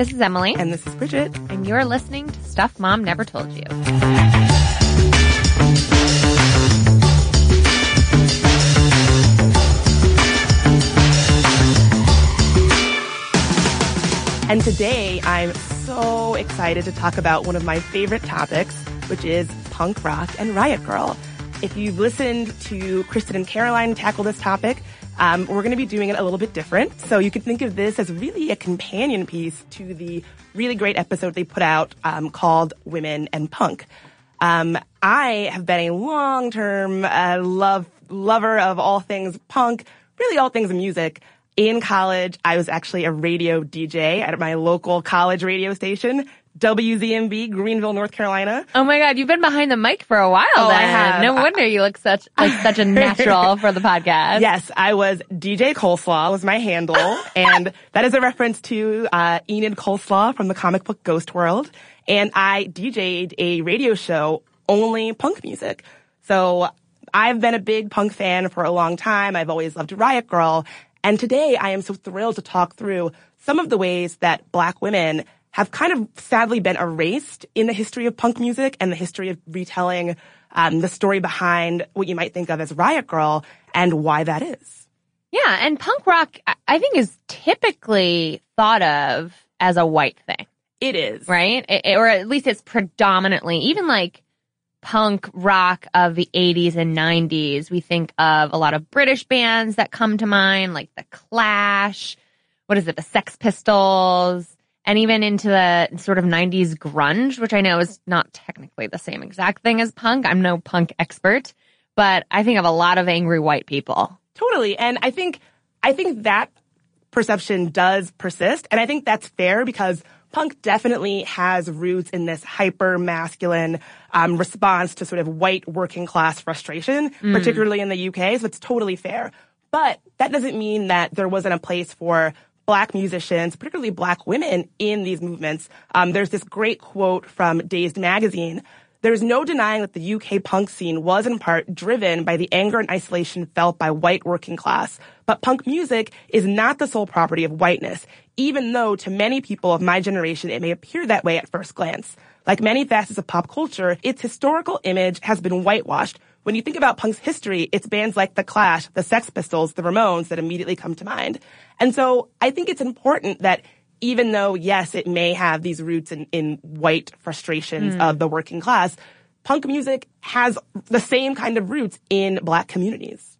This is Emily. And this is Bridget. And you're listening to Stuff Mom Never Told You. And today I'm so excited to talk about one of my favorite topics, which is punk rock and Riot Girl. If you've listened to Kristen and Caroline tackle this topic, um, we're going to be doing it a little bit different. So you could think of this as really a companion piece to the really great episode they put out um, called Women and Punk. Um, I have been a long-term uh, love lover of all things punk, really all things music in college, I was actually a radio DJ at my local college radio station, WZMB, Greenville, North Carolina. Oh my God, you've been behind the mic for a while oh, then. I have. No wonder you look such like such a natural for the podcast. Yes, I was DJ Coleslaw was my handle, and that is a reference to uh, Enid Coleslaw from the comic book Ghost World. And I DJ'd a radio show only punk music. So I've been a big punk fan for a long time. I've always loved Riot Girl, And today I am so thrilled to talk through some of the ways that black women have kind of sadly been erased in the history of punk music and the history of retelling um, the story behind what you might think of as Riot Girl and why that is. Yeah, and punk rock, I think, is typically thought of as a white thing. It is. Right? It, or at least it's predominantly, even like punk rock of the 80s and 90s. We think of a lot of British bands that come to mind, like The Clash, what is it, the Sex Pistols, and even into the sort of 90s grunge, which I know is not technically the same exact thing as punk. I'm no punk expert, but I think of a lot of angry white people. Totally. And I think, I think that perception does persist. And I think that's fair because punk definitely has roots in this hyper masculine um, response to sort of white working class frustration, mm. particularly in the UK. So it's totally fair. But that doesn't mean that there wasn't a place for black musicians, particularly black women in these movements. Um, there's this great quote from Dazed magazine there's no denying that the UK punk scene was in part driven by the anger and isolation felt by white working class. But punk music is not the sole property of whiteness, even though to many people of my generation it may appear that way at first glance. Like many facets of pop culture, its historical image has been whitewashed. When you think about punk's history, it's bands like The Clash, The Sex Pistols, The Ramones that immediately come to mind. And so I think it's important that even though, yes, it may have these roots in, in white frustrations mm. of the working class, punk music has the same kind of roots in black communities.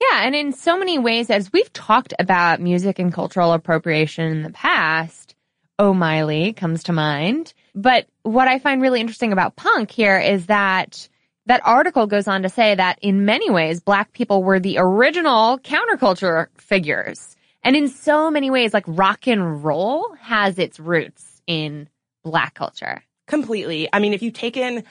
Yeah, and in so many ways, as we've talked about music and cultural appropriation in the past, Oh Miley comes to mind. But what I find really interesting about punk here is that that article goes on to say that in many ways, black people were the original counterculture figures. And in so many ways, like rock and roll has its roots in black culture. Completely. I mean, if you take in,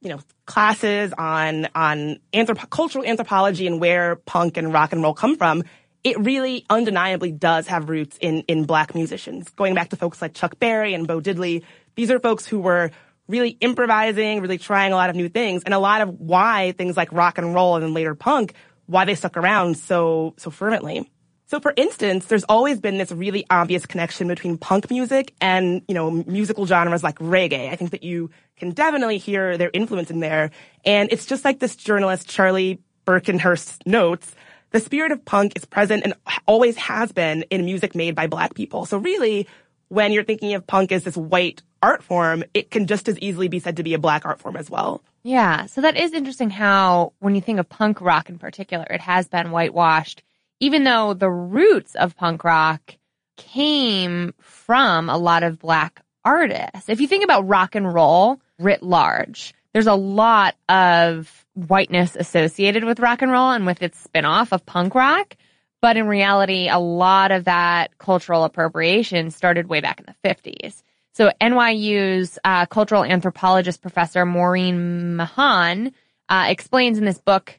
you know, classes on, on anthrop- cultural anthropology and where punk and rock and roll come from, it really undeniably does have roots in, in black musicians. Going back to folks like Chuck Berry and Bo Diddley, these are folks who were really improvising, really trying a lot of new things, and a lot of why things like rock and roll and then later punk, why they stuck around so, so fervently. So for instance, there's always been this really obvious connection between punk music and, you know, musical genres like reggae. I think that you can definitely hear their influence in there. And it's just like this journalist, Charlie Berkenhurst notes, the spirit of punk is present and always has been in music made by black people. So really, when you're thinking of punk as this white art form, it can just as easily be said to be a black art form as well. Yeah. So that is interesting how when you think of punk rock in particular, it has been whitewashed even though the roots of punk rock came from a lot of black artists. If you think about rock and roll writ large, there's a lot of whiteness associated with rock and roll and with its spinoff of punk rock. But in reality, a lot of that cultural appropriation started way back in the 50s. So NYU's uh, cultural anthropologist professor Maureen Mahon uh, explains in this book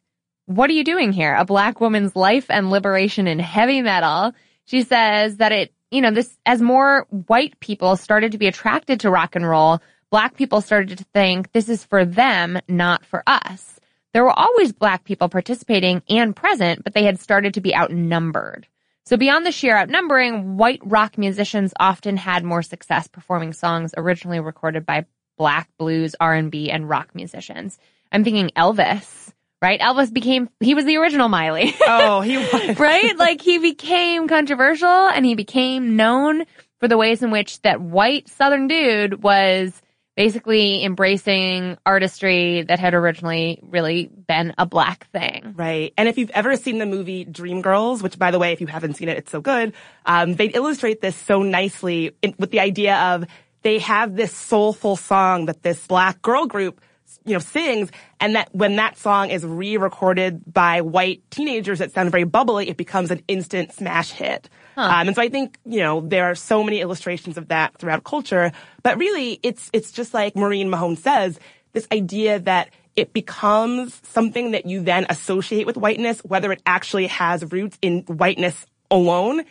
what are you doing here? A black woman's life and liberation in heavy metal. She says that it, you know, this, as more white people started to be attracted to rock and roll, black people started to think this is for them, not for us. There were always black people participating and present, but they had started to be outnumbered. So beyond the sheer outnumbering, white rock musicians often had more success performing songs originally recorded by black blues, R&B, and rock musicians. I'm thinking Elvis, right? Elvis became, he was the original Miley. Oh, he was. right? Like he became controversial and he became known for the ways in which that white southern dude was basically embracing artistry that had originally really been a black thing. Right. And if you've ever seen the movie Dreamgirls, which by the way, if you haven't seen it, it's so good, um, they illustrate this so nicely in, with the idea of they have this soulful song that this black girl group you know, sings, and that when that song is re-recorded by white teenagers that sound very bubbly, it becomes an instant smash hit. Huh. Um, and so I think, you know, there are so many illustrations of that throughout culture, but really it's, it's just like Maureen Mahon says, this idea that it becomes something that you then associate with whiteness, whether it actually has roots in whiteness alone.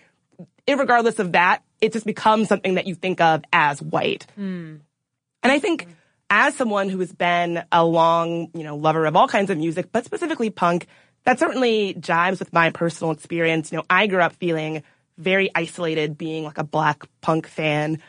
Irregardless of that, it just becomes something that you think of as white. Mm. And I think as someone who has been a long, you know, lover of all kinds of music, but specifically punk, that certainly jives with my personal experience. You know, I grew up feeling very isolated being like a black punk fan,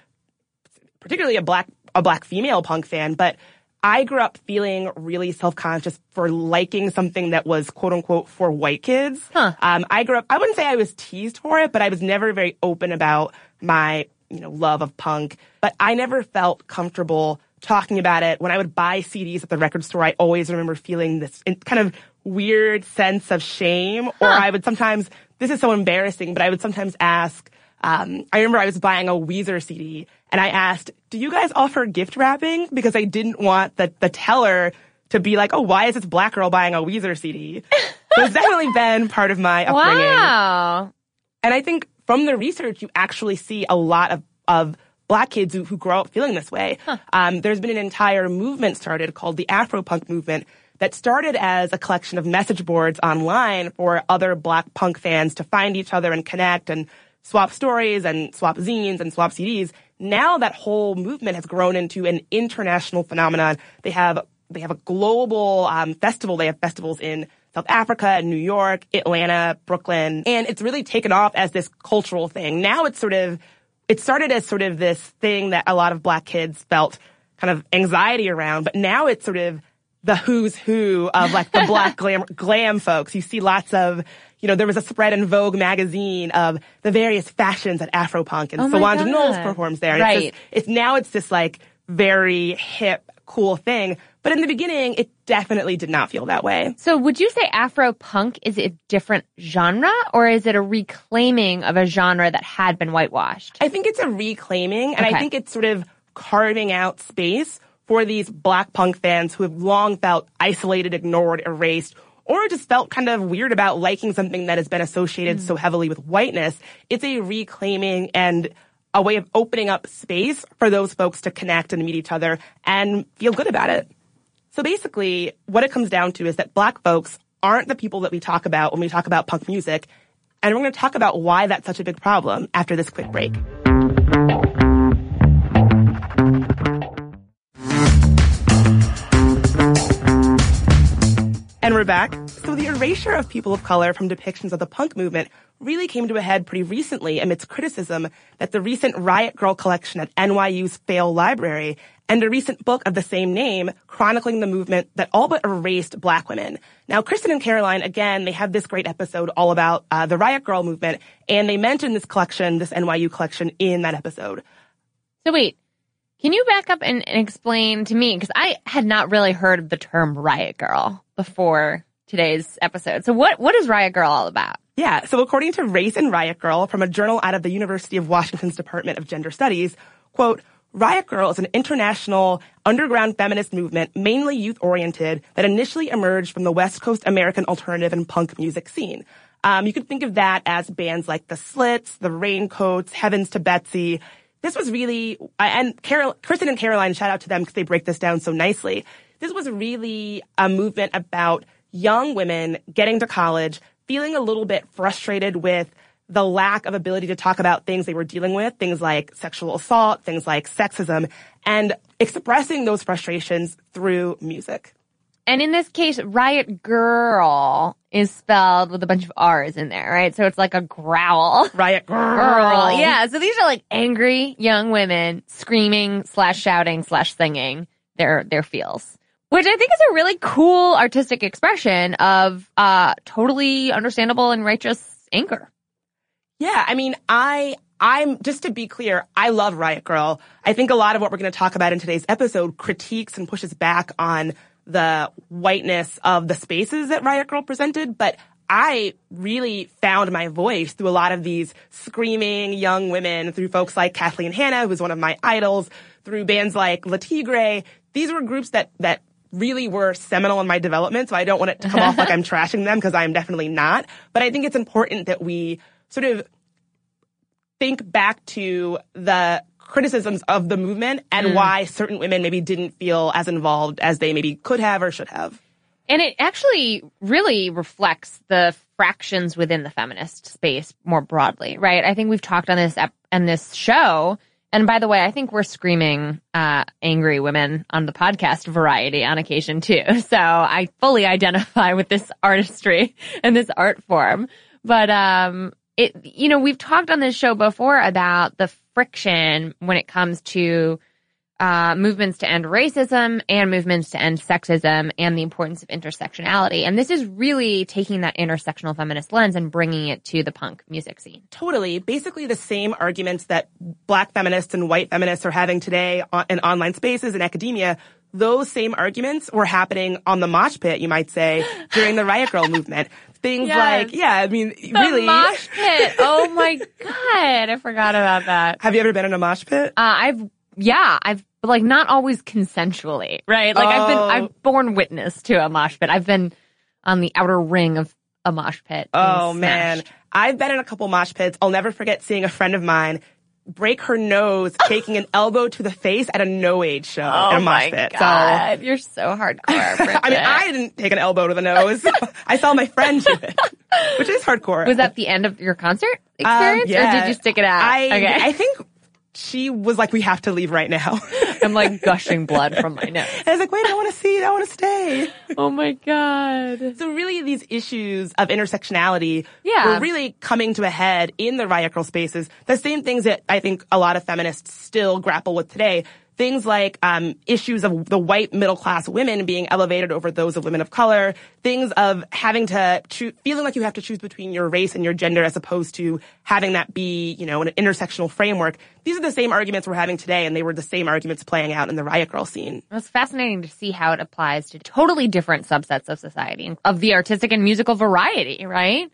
particularly a black, a black female punk fan, but I grew up feeling really self-conscious for liking something that was quote unquote for white kids. Huh. Um, I grew up, I wouldn't say I was teased for it, but I was never very open about my, you know, love of punk, but I never felt comfortable talking about it. When I would buy CDs at the record store, I always remember feeling this kind of weird sense of shame. Huh. Or I would sometimes, this is so embarrassing, but I would sometimes ask, um, I remember I was buying a Weezer CD and I asked, do you guys offer gift wrapping? Because I didn't want the, the teller to be like, oh, why is this black girl buying a Weezer CD? so it's definitely been part of my upbringing. Wow. And I think from the research, you actually see a lot of, of black kids who, who grow up feeling this way. Huh. Um, there's been an entire movement started called the Afropunk movement that started as a collection of message boards online for other black punk fans to find each other and connect and swap stories and swap zines and swap CDs. Now that whole movement has grown into an international phenomenon. They have they have a global um, festival. They have festivals in South Africa, New York, Atlanta, Brooklyn, and it's really taken off as this cultural thing. Now it's sort of it started as sort of this thing that a lot of black kids felt kind of anxiety around, but now it's sort of the who's who of like the black glam, glam folks. You see lots of, you know, there was a spread in Vogue magazine of the various fashions at Afropunk and oh Solange Knowles performs there. right. It's, just, it's now it's this like very hip, cool thing. But in the beginning, it definitely did not feel that way. So would you say Afro punk is a different genre or is it a reclaiming of a genre that had been whitewashed? I think it's a reclaiming and okay. I think it's sort of carving out space for these black punk fans who have long felt isolated, ignored, erased, or just felt kind of weird about liking something that has been associated mm. so heavily with whiteness. It's a reclaiming and a way of opening up space for those folks to connect and meet each other and feel good about it. So basically, what it comes down to is that black folks aren't the people that we talk about when we talk about punk music. And we're going to talk about why that's such a big problem after this quick break. And we're back. So the erasure of people of color from depictions of the punk movement really came to a head pretty recently amidst criticism that the recent Riot Girl collection at NYU's Fales Library and a recent book of the same name chronicling the movement that all but erased black women. Now, Kristen and Caroline, again, they have this great episode all about uh, the Riot Girl movement, and they mentioned this collection, this NYU collection, in that episode. So wait, can you back up and, and explain to me, because I had not really heard of the term Riot Girl before today's episode. So what, what is Riot Girl all about? Yeah, so according to Race and Riot Girl from a journal out of the University of Washington's Department of Gender Studies, quote, Riot Girl is an international underground feminist movement, mainly youth-oriented, that initially emerged from the West Coast American alternative and punk music scene. Um, you could think of that as bands like the Slits, the Raincoats, Heavens to Betsy. This was really, and Carol, Kristen and Caroline, shout out to them because they break this down so nicely. This was really a movement about young women getting to college, feeling a little bit frustrated with the lack of ability to talk about things they were dealing with, things like sexual assault, things like sexism, and expressing those frustrations through music. And in this case, Riot Girl is spelled with a bunch of R's in there, right? So it's like a growl. Riot Girl. Girl. Yeah. So these are like angry young women screaming slash shouting slash singing their, their feels. Which I think is a really cool artistic expression of, uh, totally understandable and righteous anger. Yeah. I mean, I, I'm just to be clear, I love Riot Girl. I think a lot of what we're going to talk about in today's episode critiques and pushes back on the whiteness of the spaces that Riot Girl presented, but I really found my voice through a lot of these screaming young women, through folks like Kathleen Hanna, who's one of my idols, through bands like Le Tigre. These were groups that, that really were seminal in my development, so I don't want it to come off like I'm trashing them because I'm definitely not. But I think it's important that we sort of think back to the criticisms of the movement and mm. why certain women maybe didn't feel as involved as they maybe could have or should have. And it actually really reflects the fractions within the feminist space more broadly, right? I think we've talked on this ep- on this show. And by the way, I think we're screaming uh, angry women on the podcast variety on occasion too. So I fully identify with this artistry and this art form. But um, it, you know, we've talked on this show before about the friction when it comes to uh, movements to end racism and movements to end sexism and the importance of intersectionality. And this is really taking that intersectional feminist lens and bringing it to the punk music scene. Totally. Basically the same arguments that black feminists and white feminists are having today in online spaces and academia those same arguments were happening on the mosh pit, you might say, during the Riot Girl movement. Things yes. like, yeah, I mean, the really. mosh pit. Oh my god, I forgot about that. Have you ever been in a mosh pit? Uh, I've, yeah, I've, like not always consensually, right? Like oh. I've been, oh. I've borne witness to a mosh pit. I've been on the outer ring of a mosh pit. Oh man. I've been in a couple mosh pits. I'll never forget seeing a friend of mine break her nose taking an elbow to the face at a no age show oh in a mosh pit. God. So you're so hardcore. I mean, I didn't take an elbow to the nose. I saw my friend do it, which is hardcore. Was that the end of your concert experience, um, yeah. or did you stick it out? I okay. I think she was like, we have to leave right now. I'm like gushing blood from my nose. I was like, wait, I want to see, I want to stay. Oh my God. So really these issues of intersectionality yeah. were really coming to a head in the riot girl spaces. The same things that I think a lot of feminists still grapple with today things like um, issues of the white middle class women being elevated over those of women of color, things of having to feeling like you have to choose between your race and your gender as opposed to having that be, you know, an intersectional framework. These are the same arguments we're having today, and they were the same arguments playing out in the riot girl scene. It's fascinating to see how it applies to totally different subsets of society, of the artistic and musical variety, right?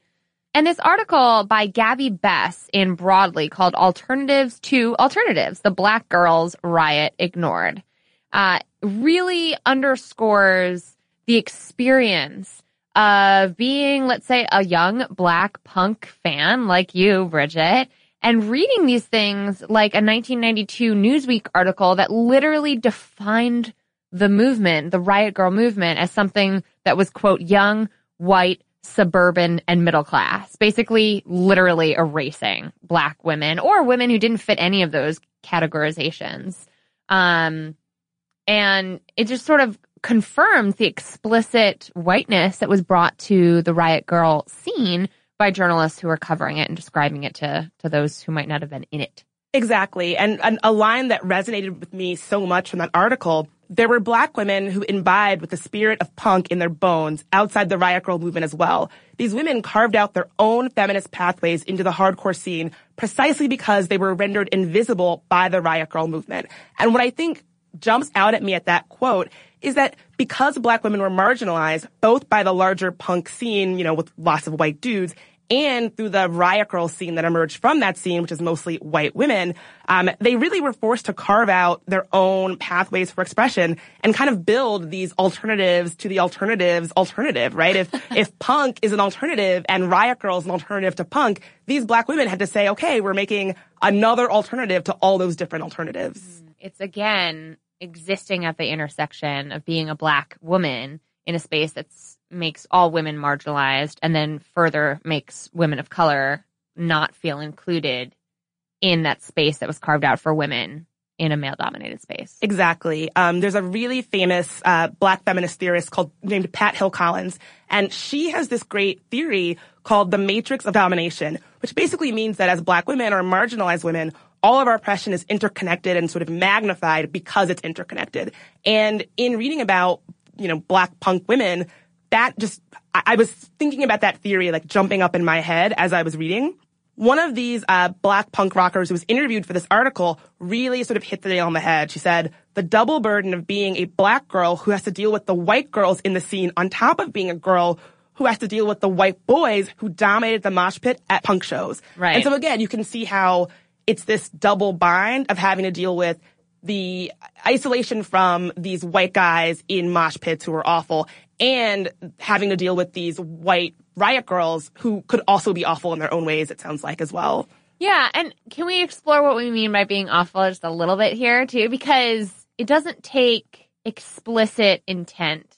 And this article by Gabby Bess in Broadly called Alternatives to Alternatives, the Black Girls Riot Ignored, uh, really underscores the experience of being, let's say, a young black punk fan like you, Bridget, and reading these things like a 1992 Newsweek article that literally defined the movement, the Riot Girl movement, as something that was, quote, young, white, suburban and middle class, basically literally erasing black women or women who didn't fit any of those categorizations. Um, and it just sort of confirms the explicit whiteness that was brought to the riot girl scene by journalists who were covering it and describing it to, to those who might not have been in it. Exactly. And, and a line that resonated with me so much from that article there were black women who imbibed with the spirit of punk in their bones outside the riot girl movement as well. These women carved out their own feminist pathways into the hardcore scene precisely because they were rendered invisible by the riot girl movement. And what I think jumps out at me at that quote is that because black women were marginalized both by the larger punk scene, you know, with lots of white dudes and through the riot girl scene that emerged from that scene, which is mostly white women, um, they really were forced to carve out their own pathways for expression and kind of build these alternatives to the alternatives alternative, right? If if punk is an alternative and riot girl is an alternative to punk, these black women had to say, okay, we're making another alternative to all those different alternatives. Mm, it's again existing at the intersection of being a black woman in a space that's makes all women marginalized and then further makes women of color not feel included in that space that was carved out for women in a male dominated space. Exactly. Um, there's a really famous uh, black feminist theorist called named Pat Hill Collins, and she has this great theory called the matrix of domination, which basically means that as black women or marginalized women, all of our oppression is interconnected and sort of magnified because it's interconnected. And in reading about, you know, black punk women, that just, I, I was thinking about that theory like jumping up in my head as I was reading one of these uh, black punk rockers who was interviewed for this article really sort of hit the nail on the head. She said, the double burden of being a black girl who has to deal with the white girls in the scene on top of being a girl who has to deal with the white boys who dominated the mosh pit at punk shows. Right. And so again, you can see how it's this double bind of having to deal with the isolation from these white guys in mosh pits who are awful and having to deal with these white riot girls who could also be awful in their own ways, it sounds like as well. Yeah, and can we explore what we mean by being awful just a little bit here too? Because it doesn't take explicit intent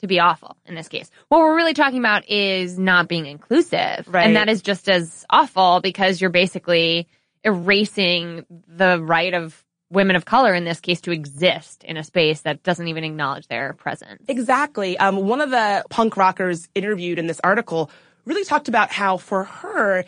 to be awful in this case. What we're really talking about is not being inclusive. Right. And that is just as awful because you're basically erasing the right of women of color in this case to exist in a space that doesn't even acknowledge their presence. Exactly. Um, one of the punk rockers interviewed in this article really talked about how for her,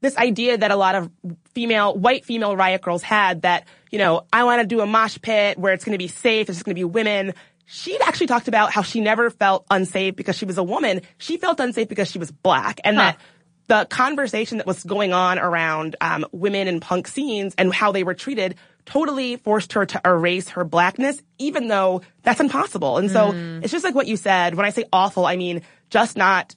this idea that a lot of female, white female riot girls had that, you know, I want to do a mosh pit where it's going to be safe, it's just going to be women. She actually talked about how she never felt unsafe because she was a woman. She felt unsafe because she was black and Huh. that the conversation that was going on around um, women in punk scenes and how they were treated totally forced her to erase her blackness, even though that's impossible. And so it's just like what you said. When I say awful, I mean just not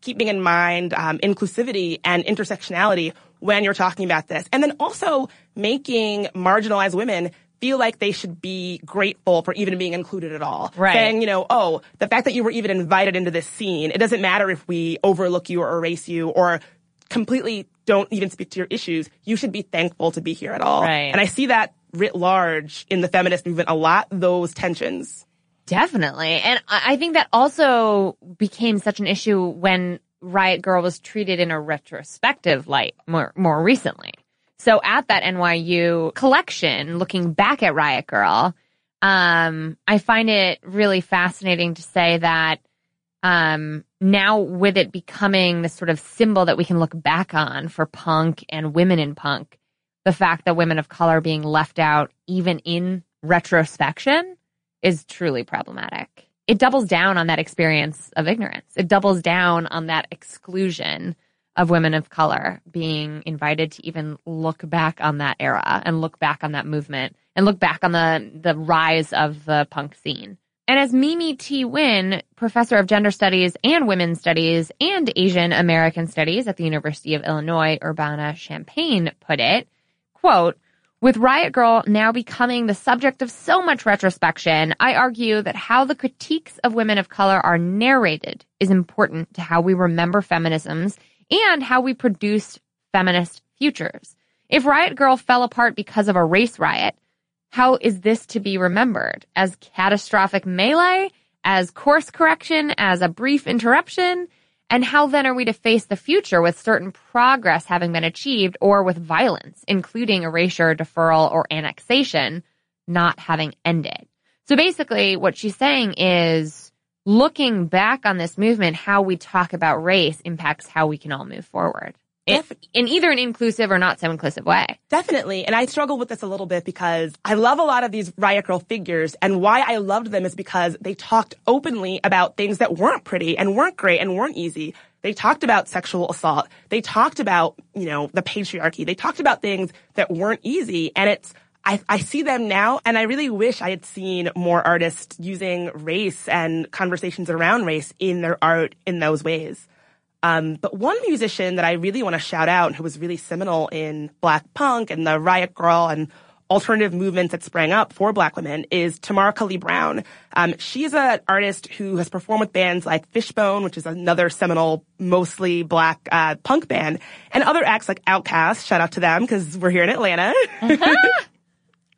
keeping in mind um, inclusivity and intersectionality when you're talking about this. And then also making marginalized women feel like they should be grateful for even being included at all. Right. Saying, you know, oh, the fact that you were even invited into this scene, it doesn't matter if we overlook you or erase you or completely don't even speak to your issues. You should be thankful to be here at all. Right. And I see that writ large in the feminist movement a lot, those tensions. Definitely. And I think that also became such an issue when Riot Girl was treated in a retrospective light more, more recently. So at that NYU collection, looking back at Riot Girl, um, I find it really fascinating to say that, um, now with it becoming this sort of symbol that we can look back on for punk and women in punk, the fact that women of color being left out even in retrospection is truly problematic. It doubles down on that experience of ignorance. It doubles down on that exclusion of women of color being invited to even look back on that era and look back on that movement and look back on the, the rise of the punk scene. And as Mimi Thi Nguyen, professor of gender studies and women's studies and Asian American studies at the University of Illinois Urbana-Champaign put it, quote, with Riot Girl now becoming the subject of so much retrospection, I argue that how the critiques of women of color are narrated is important to how we remember feminisms and how we produce feminist futures. If Riot Girl fell apart because of a race riot, how is this to be remembered? As catastrophic melee? As course correction? As a brief interruption? And how then are we to face the future with certain progress having been achieved or with violence, including erasure, deferral, or annexation not having ended? So basically what she's saying is looking back on this movement, how we talk about race impacts how we can all move forward. In, in either an inclusive or not so inclusive way. Definitely. And I struggle with this a little bit because I love a lot of these Riot Girl figures. And why I loved them is because they talked openly about things that weren't pretty and weren't great and weren't easy. They talked about sexual assault. They talked about, you know, the patriarchy. They talked about things that weren't easy. And it's, I, I see them now and I really wish I had seen more artists using race and conversations around race in their art in those ways. Um, but one musician that I really want to shout out who was really seminal in black punk and the riot girl and alternative movements that sprang up for black women is Tamar-kali Brown. Um, she's an artist who has performed with bands like Fishbone, which is another seminal, mostly black uh, punk band, and other acts like Outkast. Shout out to them because we're here in Atlanta.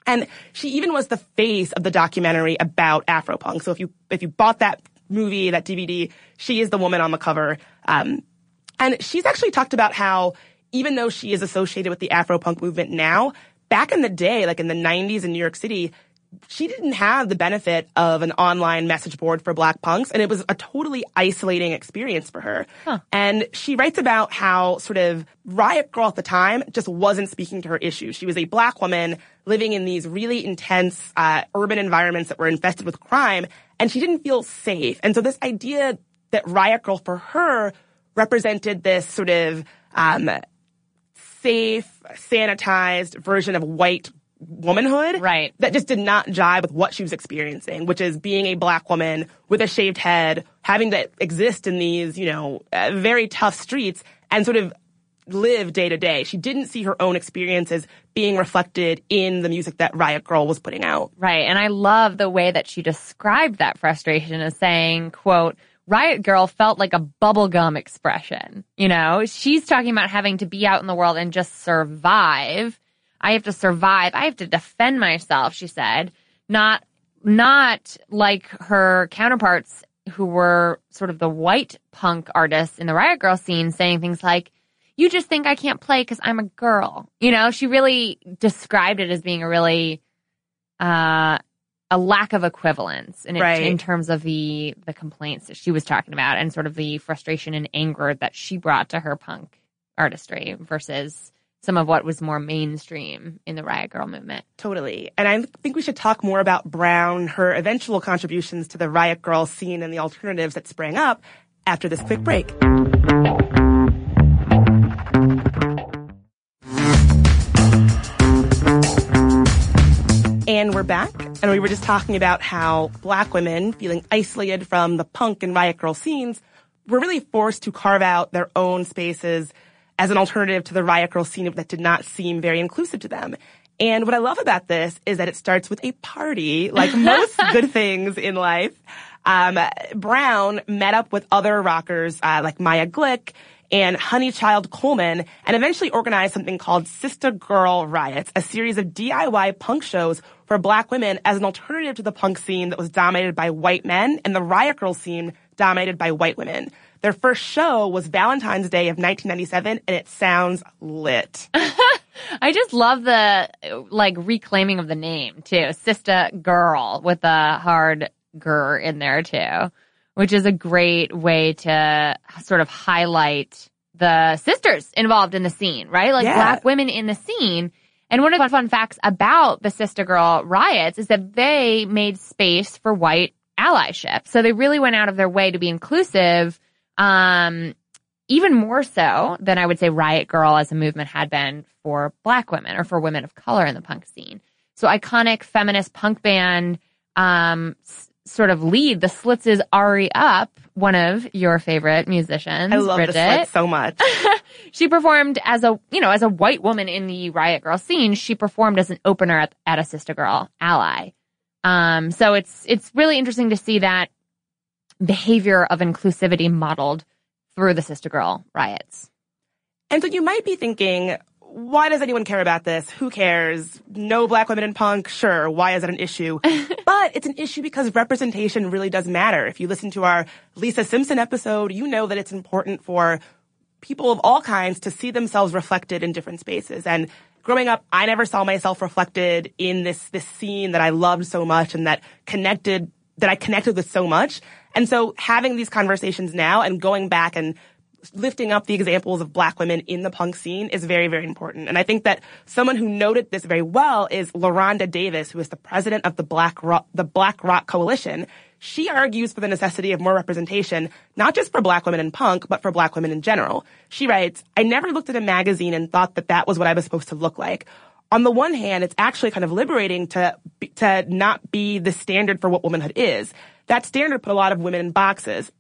And she even was the face of the documentary about Afropunk. So if you if you bought that movie, that DVD, she is the woman on the cover. Um, and she's actually talked about how even though she is associated with the Afropunk movement now, back in the day, like in the 90s in New York City, she didn't have the benefit of an online message board for black punks and it was a totally isolating experience for her. Huh. And she writes about how sort of Riot Girl at the time just wasn't speaking to her issues. She was a black woman living in these really intense uh, urban environments that were infested with crime and she didn't feel safe. And so this idea that Riot Grrrl for her represented this sort of um, safe, sanitized version of white womanhood. Right. That just did not jive with what she was experiencing, which is being a black woman with a shaved head, having to exist in these, you know, uh, very tough streets and sort of live day to day. She didn't see her own experiences being reflected in the music that Riot Girl was putting out. Right. And I love the way that she described that frustration as saying, quote, Riot Girl felt like a bubblegum expression. You know, she's talking about having to be out in the world and just survive I have to survive. I have to defend myself, she said. Not, not like her counterparts who were sort of the white punk artists in the Riot Girl scene saying things like, you just think I can't play because I'm a girl. You know, she really described it as being a really, uh, a lack of equivalence in, right. in terms of the the complaints that she was talking about and sort of the frustration and anger that she brought to her punk artistry versus some of what was more mainstream in the Riot Girl movement. Totally. And I think we should talk more about Brown, her eventual contributions to the Riot Girl scene and the alternatives that sprang up after this quick break. Back, and we were just talking about how black women feeling isolated from the punk and Riot girl scenes were really forced to carve out their own spaces as an alternative to the Riot girl scene that did not seem very inclusive to them. And what I love about this is that it starts with a party, like most good things in life. Um, Brown met up with other rockers uh, like Maya Glick and Honeychild Coleman and eventually organized something called Sista Girl Riots, a series of DIY punk shows for black women as an alternative to the punk scene that was dominated by white men and the Riot girl scene dominated by white women. Their first show was Valentine's Day of 1997 and it sounds lit. I just love the like reclaiming of the name too. Sista Girl with a hard gur in there too, which is a great way to sort of highlight the sisters involved in the scene, right? Like yeah. black women in the scene. And one of the fun facts about the Sister Girl riots is that they made space for white allyship. So they really went out of their way to be inclusive um, even more so than I would say Riot Girl as a movement had been for black women or for women of color in the punk scene. So iconic feminist punk band, um, sort of lead the Slits' is Ari Up, one of your favorite musicians. I love Bridget. the Slits so much. she performed as a, you know, as a white woman in the Riot Girl scene. She performed as an opener at, at a Sister Girl ally. Um, so it's, it's really interesting to see that behavior of inclusivity modeled through the Sister Girl riots. And so you might be thinking, why does anyone care about this? Who cares? No black women in punk? Sure. Why is it an issue? but it's an issue because representation really does matter. If you listen to our Lisa Simpson episode, you know that it's important for people of all kinds to see themselves reflected in different spaces. And growing up, I never saw myself reflected in this, this scene that I loved so much and that connected, that I connected with so much. And so having these conversations now and going back and lifting up the examples of black women in the punk scene is very, very important. And I think that someone who noted this very well is LaRonda Davis, who is the president of the Black Rock, the Black Rock Coalition. She argues for the necessity of more representation, not just for black women in punk, but for black women in general. She writes, I never looked at a magazine and thought that that was what I was supposed to look like. On the one hand, it's actually kind of liberating to, to not be the standard for what womanhood is. That standard put a lot of women in boxes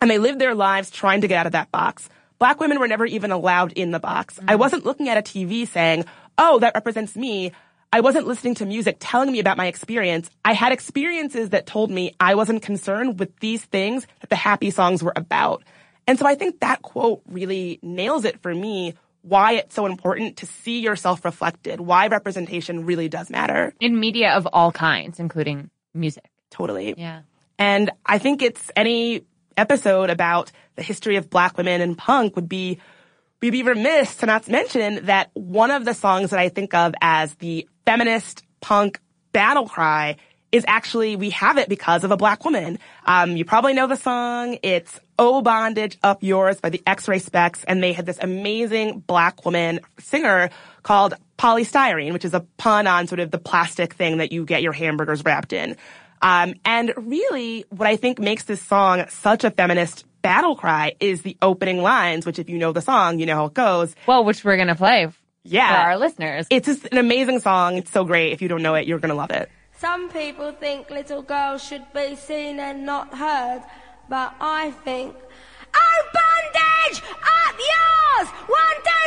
and they lived their lives trying to get out of that box. Black women were never even allowed in the box. Mm-hmm. I wasn't looking at a TV saying, oh, that represents me. I wasn't listening to music telling me about my experience. I had experiences that told me I wasn't concerned with these things that the happy songs were about. And so I think that quote really nails it for me why it's so important to see yourself reflected, why representation really does matter. In media of all kinds, including music. Totally. Yeah. And I think it's any episode about the history of black women and punk would be we'd be remiss to not mention that one of the songs that I think of as the feminist punk battle cry is actually we have it because of a black woman. Um, you probably know the song. It's "Oh Bondage Up Yours" by the X-Ray Spex, and they had this amazing black woman singer called Poly Styrene, which is a pun on sort of the plastic thing that you get your hamburgers wrapped in. Um, and really, what I think makes this song such a feminist battle cry is the opening lines, which if you know the song, you know how it goes. Well, which we're gonna play. Yeah. For our listeners. It's just an amazing song. It's so great. If you don't know it, you're gonna love it. Some people think little girls should be seen and not heard, but I think, oh bondage, up yours! One, two,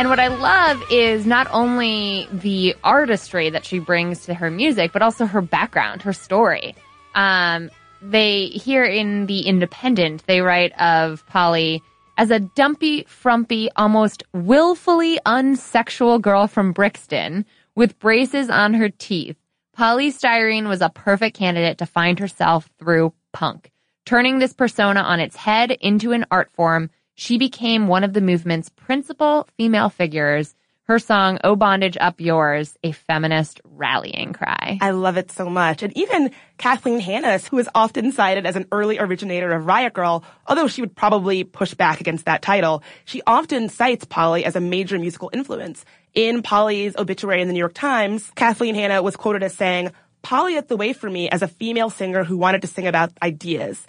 And what I love is not only the artistry that she brings to her music, but also her background, her story. Um, they here in the Independent, they write of Poly as a dumpy, frumpy, almost willfully unsexual girl from Brixton with braces on her teeth. Poly Styrene was a perfect candidate to find herself through punk. Turning this persona on its head into an art form, she became one of the movement's principal female figures. Her song, Oh Bondage Up Yours, a feminist rallying cry. I love it so much. And even Kathleen Hannis, who is often cited as an early originator of Riot Girl, although she would probably push back against that title, she often cites Poly as a major musical influence. In Poly's obituary in the New York Times, Kathleen Hanna was quoted as saying, Poly at the way for me as a female singer who wanted to sing about ideas.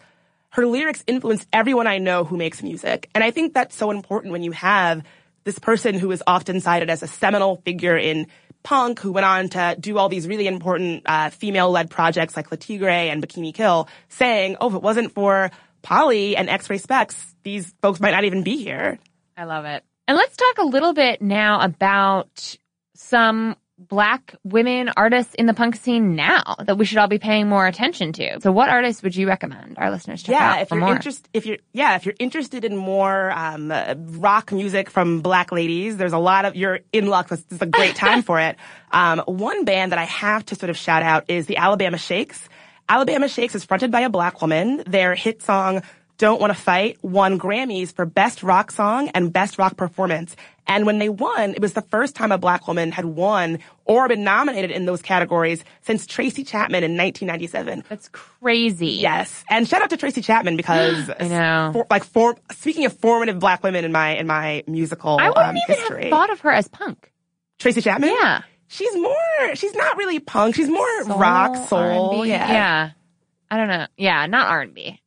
Her lyrics influenced everyone I know who makes music. And I think that's so important when you have this person who is often cited as a seminal figure in punk who went on to do all these really important uh, female-led projects like Le Tigre and Bikini Kill, saying, "Oh, if it wasn't for Poly and X-Ray Spex, these folks might not even be here." I love it. And let's talk a little bit now about some black women artists in the punk scene now that we should all be paying more attention to. So what artists would you recommend our listeners check yeah, out if for you're more? interested, if you're yeah, if you're interested in more um, uh, rock music from black ladies, there's a lot of you're in luck. This is a great time for it. Um, one band that I have to sort of shout out is the Alabama Shakes. Alabama Shakes is fronted by a black woman. Their hit song "Don't Want to Fight" won Grammys for Best Rock Song and Best Rock Performance. And when they won, it was the first time a black woman had won or been nominated in those categories since Tracy Chapman in 1997. That's crazy. Yes, and shout out to Tracy Chapman because I know. for, like for speaking of formative black women in my in my musical I wouldn't um, even history. have thought of her as punk. Tracy Chapman. Yeah. she's more. She's not really punk. She's more rock soul. R&B. Yeah. Yeah. I don't know. Yeah, not R&B.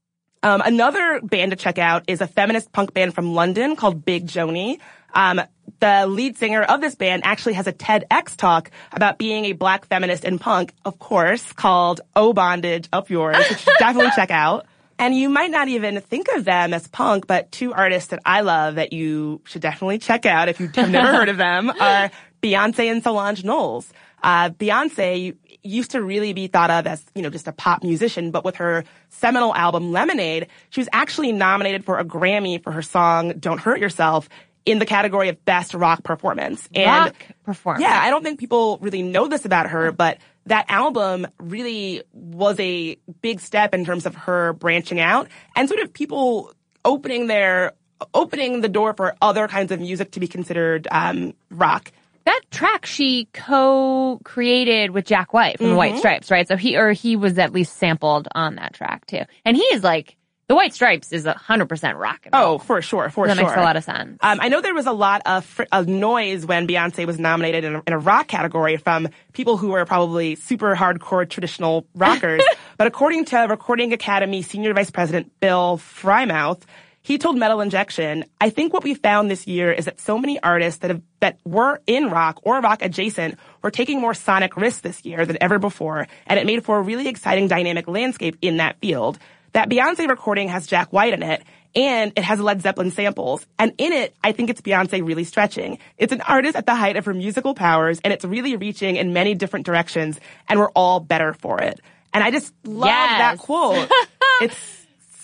Um, another band to check out is a feminist punk band from London called Big Joanie. Um, the lead singer of this band actually has a TEDx talk about being a black feminist in punk, of course, called Oh Bondage Up Yours, which you should definitely check out. And you might not even think of them as punk, but two artists that I love that you should definitely check out if you have never heard of them are Beyonce and Solange Knowles. Uh, Beyonce used to really be thought of as, you know, just a pop musician, but with her seminal album Lemonade, she was actually nominated for a Grammy for her song Don't Hurt Yourself in the category of best rock performance. And Rock performance. yeah, I don't think people really know this about her, but that album really was a big step in terms of her branching out and sort of people opening their opening the door for other kinds of music to be considered um, rock. That track she co-created with Jack White from the Mm-hmm. White Stripes, right? So he, or he was at least sampled on that track too. And he is like, the White Stripes is a hundred percent rock and roll. Oh, for sure, for that sure. That makes a lot of sense. Um, I know there was a lot of, fr- of noise when Beyonce was nominated in a, in a rock category from people who were probably super hardcore traditional rockers. but according to Recording Academy Senior Vice President Bill Freimuth, he told Metal Injection, I think what we found this year is that so many artists that have, that were in rock or rock adjacent were taking more sonic risks this year than ever before, and it made for a really exciting dynamic landscape in that field. That Beyonce recording has Jack White in it, and it has Led Zeppelin samples. And in it, I think it's Beyonce really stretching. It's an artist at the height of her musical powers, and it's really reaching in many different directions, and we're all better for it. And I just love Yes. that quote. it's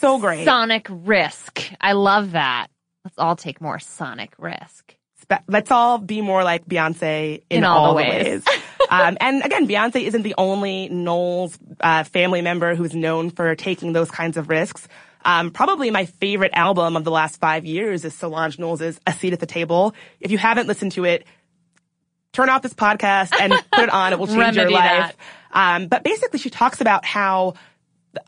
So great. Sonic risk. I love that. Let's all take more sonic risk. Spe- Let's all be more like Beyonce in, In all the ways. um, and again, Beyonce isn't the only Knowles uh, family member who's known for taking those kinds of risks. Um, probably my favorite album of the last five years is Solange Knowles' A Seat at the Table. If you haven't listened to it, turn off this podcast and put it on. It will change your life. Um, but basically, she talks about how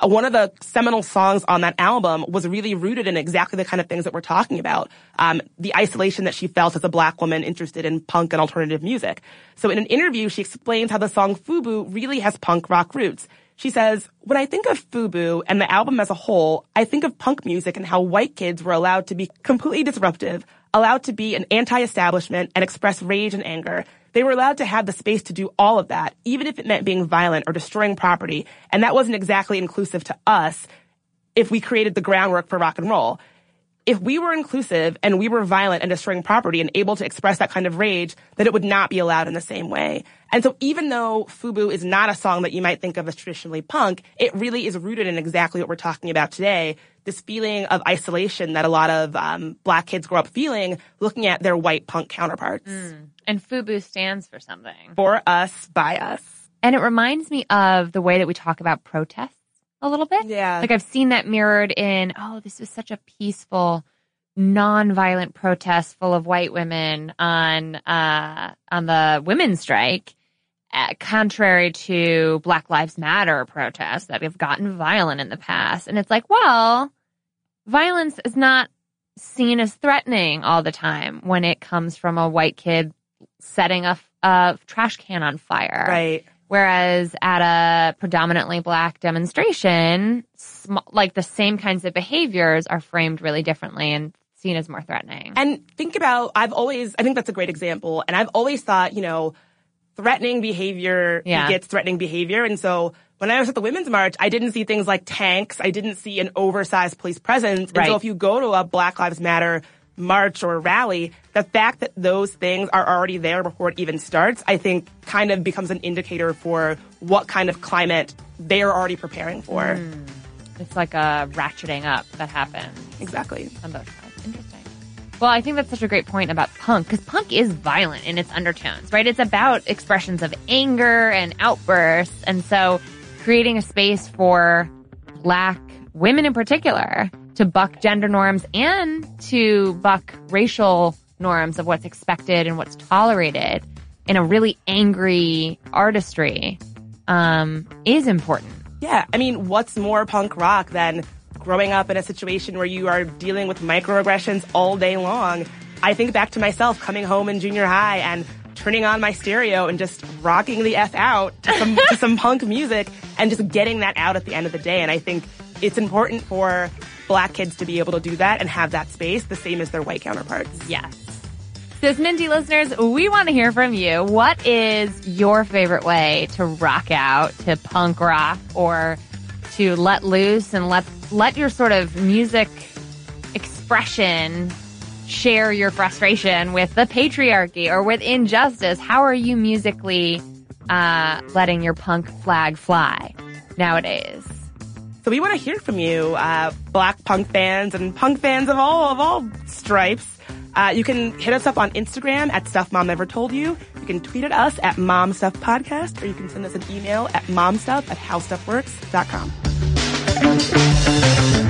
one of the seminal songs on that album was really rooted in exactly the kind of things that we're talking about. Um, the isolation that she felt as a black woman interested in punk and alternative music. So in an interview, she explains how the song Fubu really has punk rock roots. She says, when I think of Fubu and the album as a whole, I think of punk music and how white kids were allowed to be completely disruptive, allowed to be an anti-establishment and express rage and anger. They were allowed to have the space to do all of that, even if it meant being violent or destroying property. And that wasn't exactly inclusive to us if we created the groundwork for rock and roll. If we were inclusive and we were violent and destroying property and able to express that kind of rage, then it would not be allowed in the same way. And so even though Fubu is not a song that you might think of as traditionally punk, it really is rooted in exactly what we're talking about today. This feeling of isolation that a lot of um, black kids grow up feeling looking at their white punk counterparts. And FUBU stands for something. For us, by us. And it reminds me of the way that we talk about protests a little bit. Yeah. Like I've seen that mirrored in, oh, this was such a peaceful, non-violent protest full of white women on, uh, on the women's strike. Uh, contrary to Black Lives Matter protests that have gotten violent in the past. And it's like, well, violence is not seen as threatening all the time when it comes from a white kid setting a, a trash can on fire. Right. Whereas at a predominantly black demonstration, sm- like the same kinds of behaviors are framed really differently and seen as more threatening. And think about, I've always, I think that's a great example. And I've always thought, you know, threatening behavior Yeah. begets threatening behavior. And so when I was at the Women's March, I didn't see things like tanks. I didn't see an oversized police presence. And Right. so if you go to a Black Lives Matter march or rally, the fact that those things are already there before it even starts, I think kind of becomes an indicator for what kind of climate they are already preparing for. Hmm. it's like a ratcheting up that happens Exactly. on both. Well, I think that's such a great point about punk because punk is violent in its undertones, right? It's about expressions of anger and outbursts. And so creating a space for black women in particular to buck gender norms and to buck racial norms of what's expected and what's tolerated in a really angry artistry um, is important. Yeah, I mean, what's more punk rock than growing up in a situation where you are dealing with microaggressions all day long? I think back to myself coming home in junior high and turning on my stereo and just rocking the F out to some, to some punk music and just getting that out at the end of the day. And I think it's important for black kids to be able to do that and have that space the same as their white counterparts. Yes. So, Minty listeners, we want to hear from you. What is your favorite way to rock out to punk rock or to let loose and let let your sort of music expression share your frustration with the patriarchy or with injustice? How are you musically uh, letting your punk flag fly nowadays? So we want to hear from you, uh, black punk fans and punk fans of all of all stripes. Uh, you can hit us up on Instagram at Stuff Mom Never Told You. You can tweet at us at Mom Stuff Podcast, or you can send us an email at momstuff at howstuffworks.com.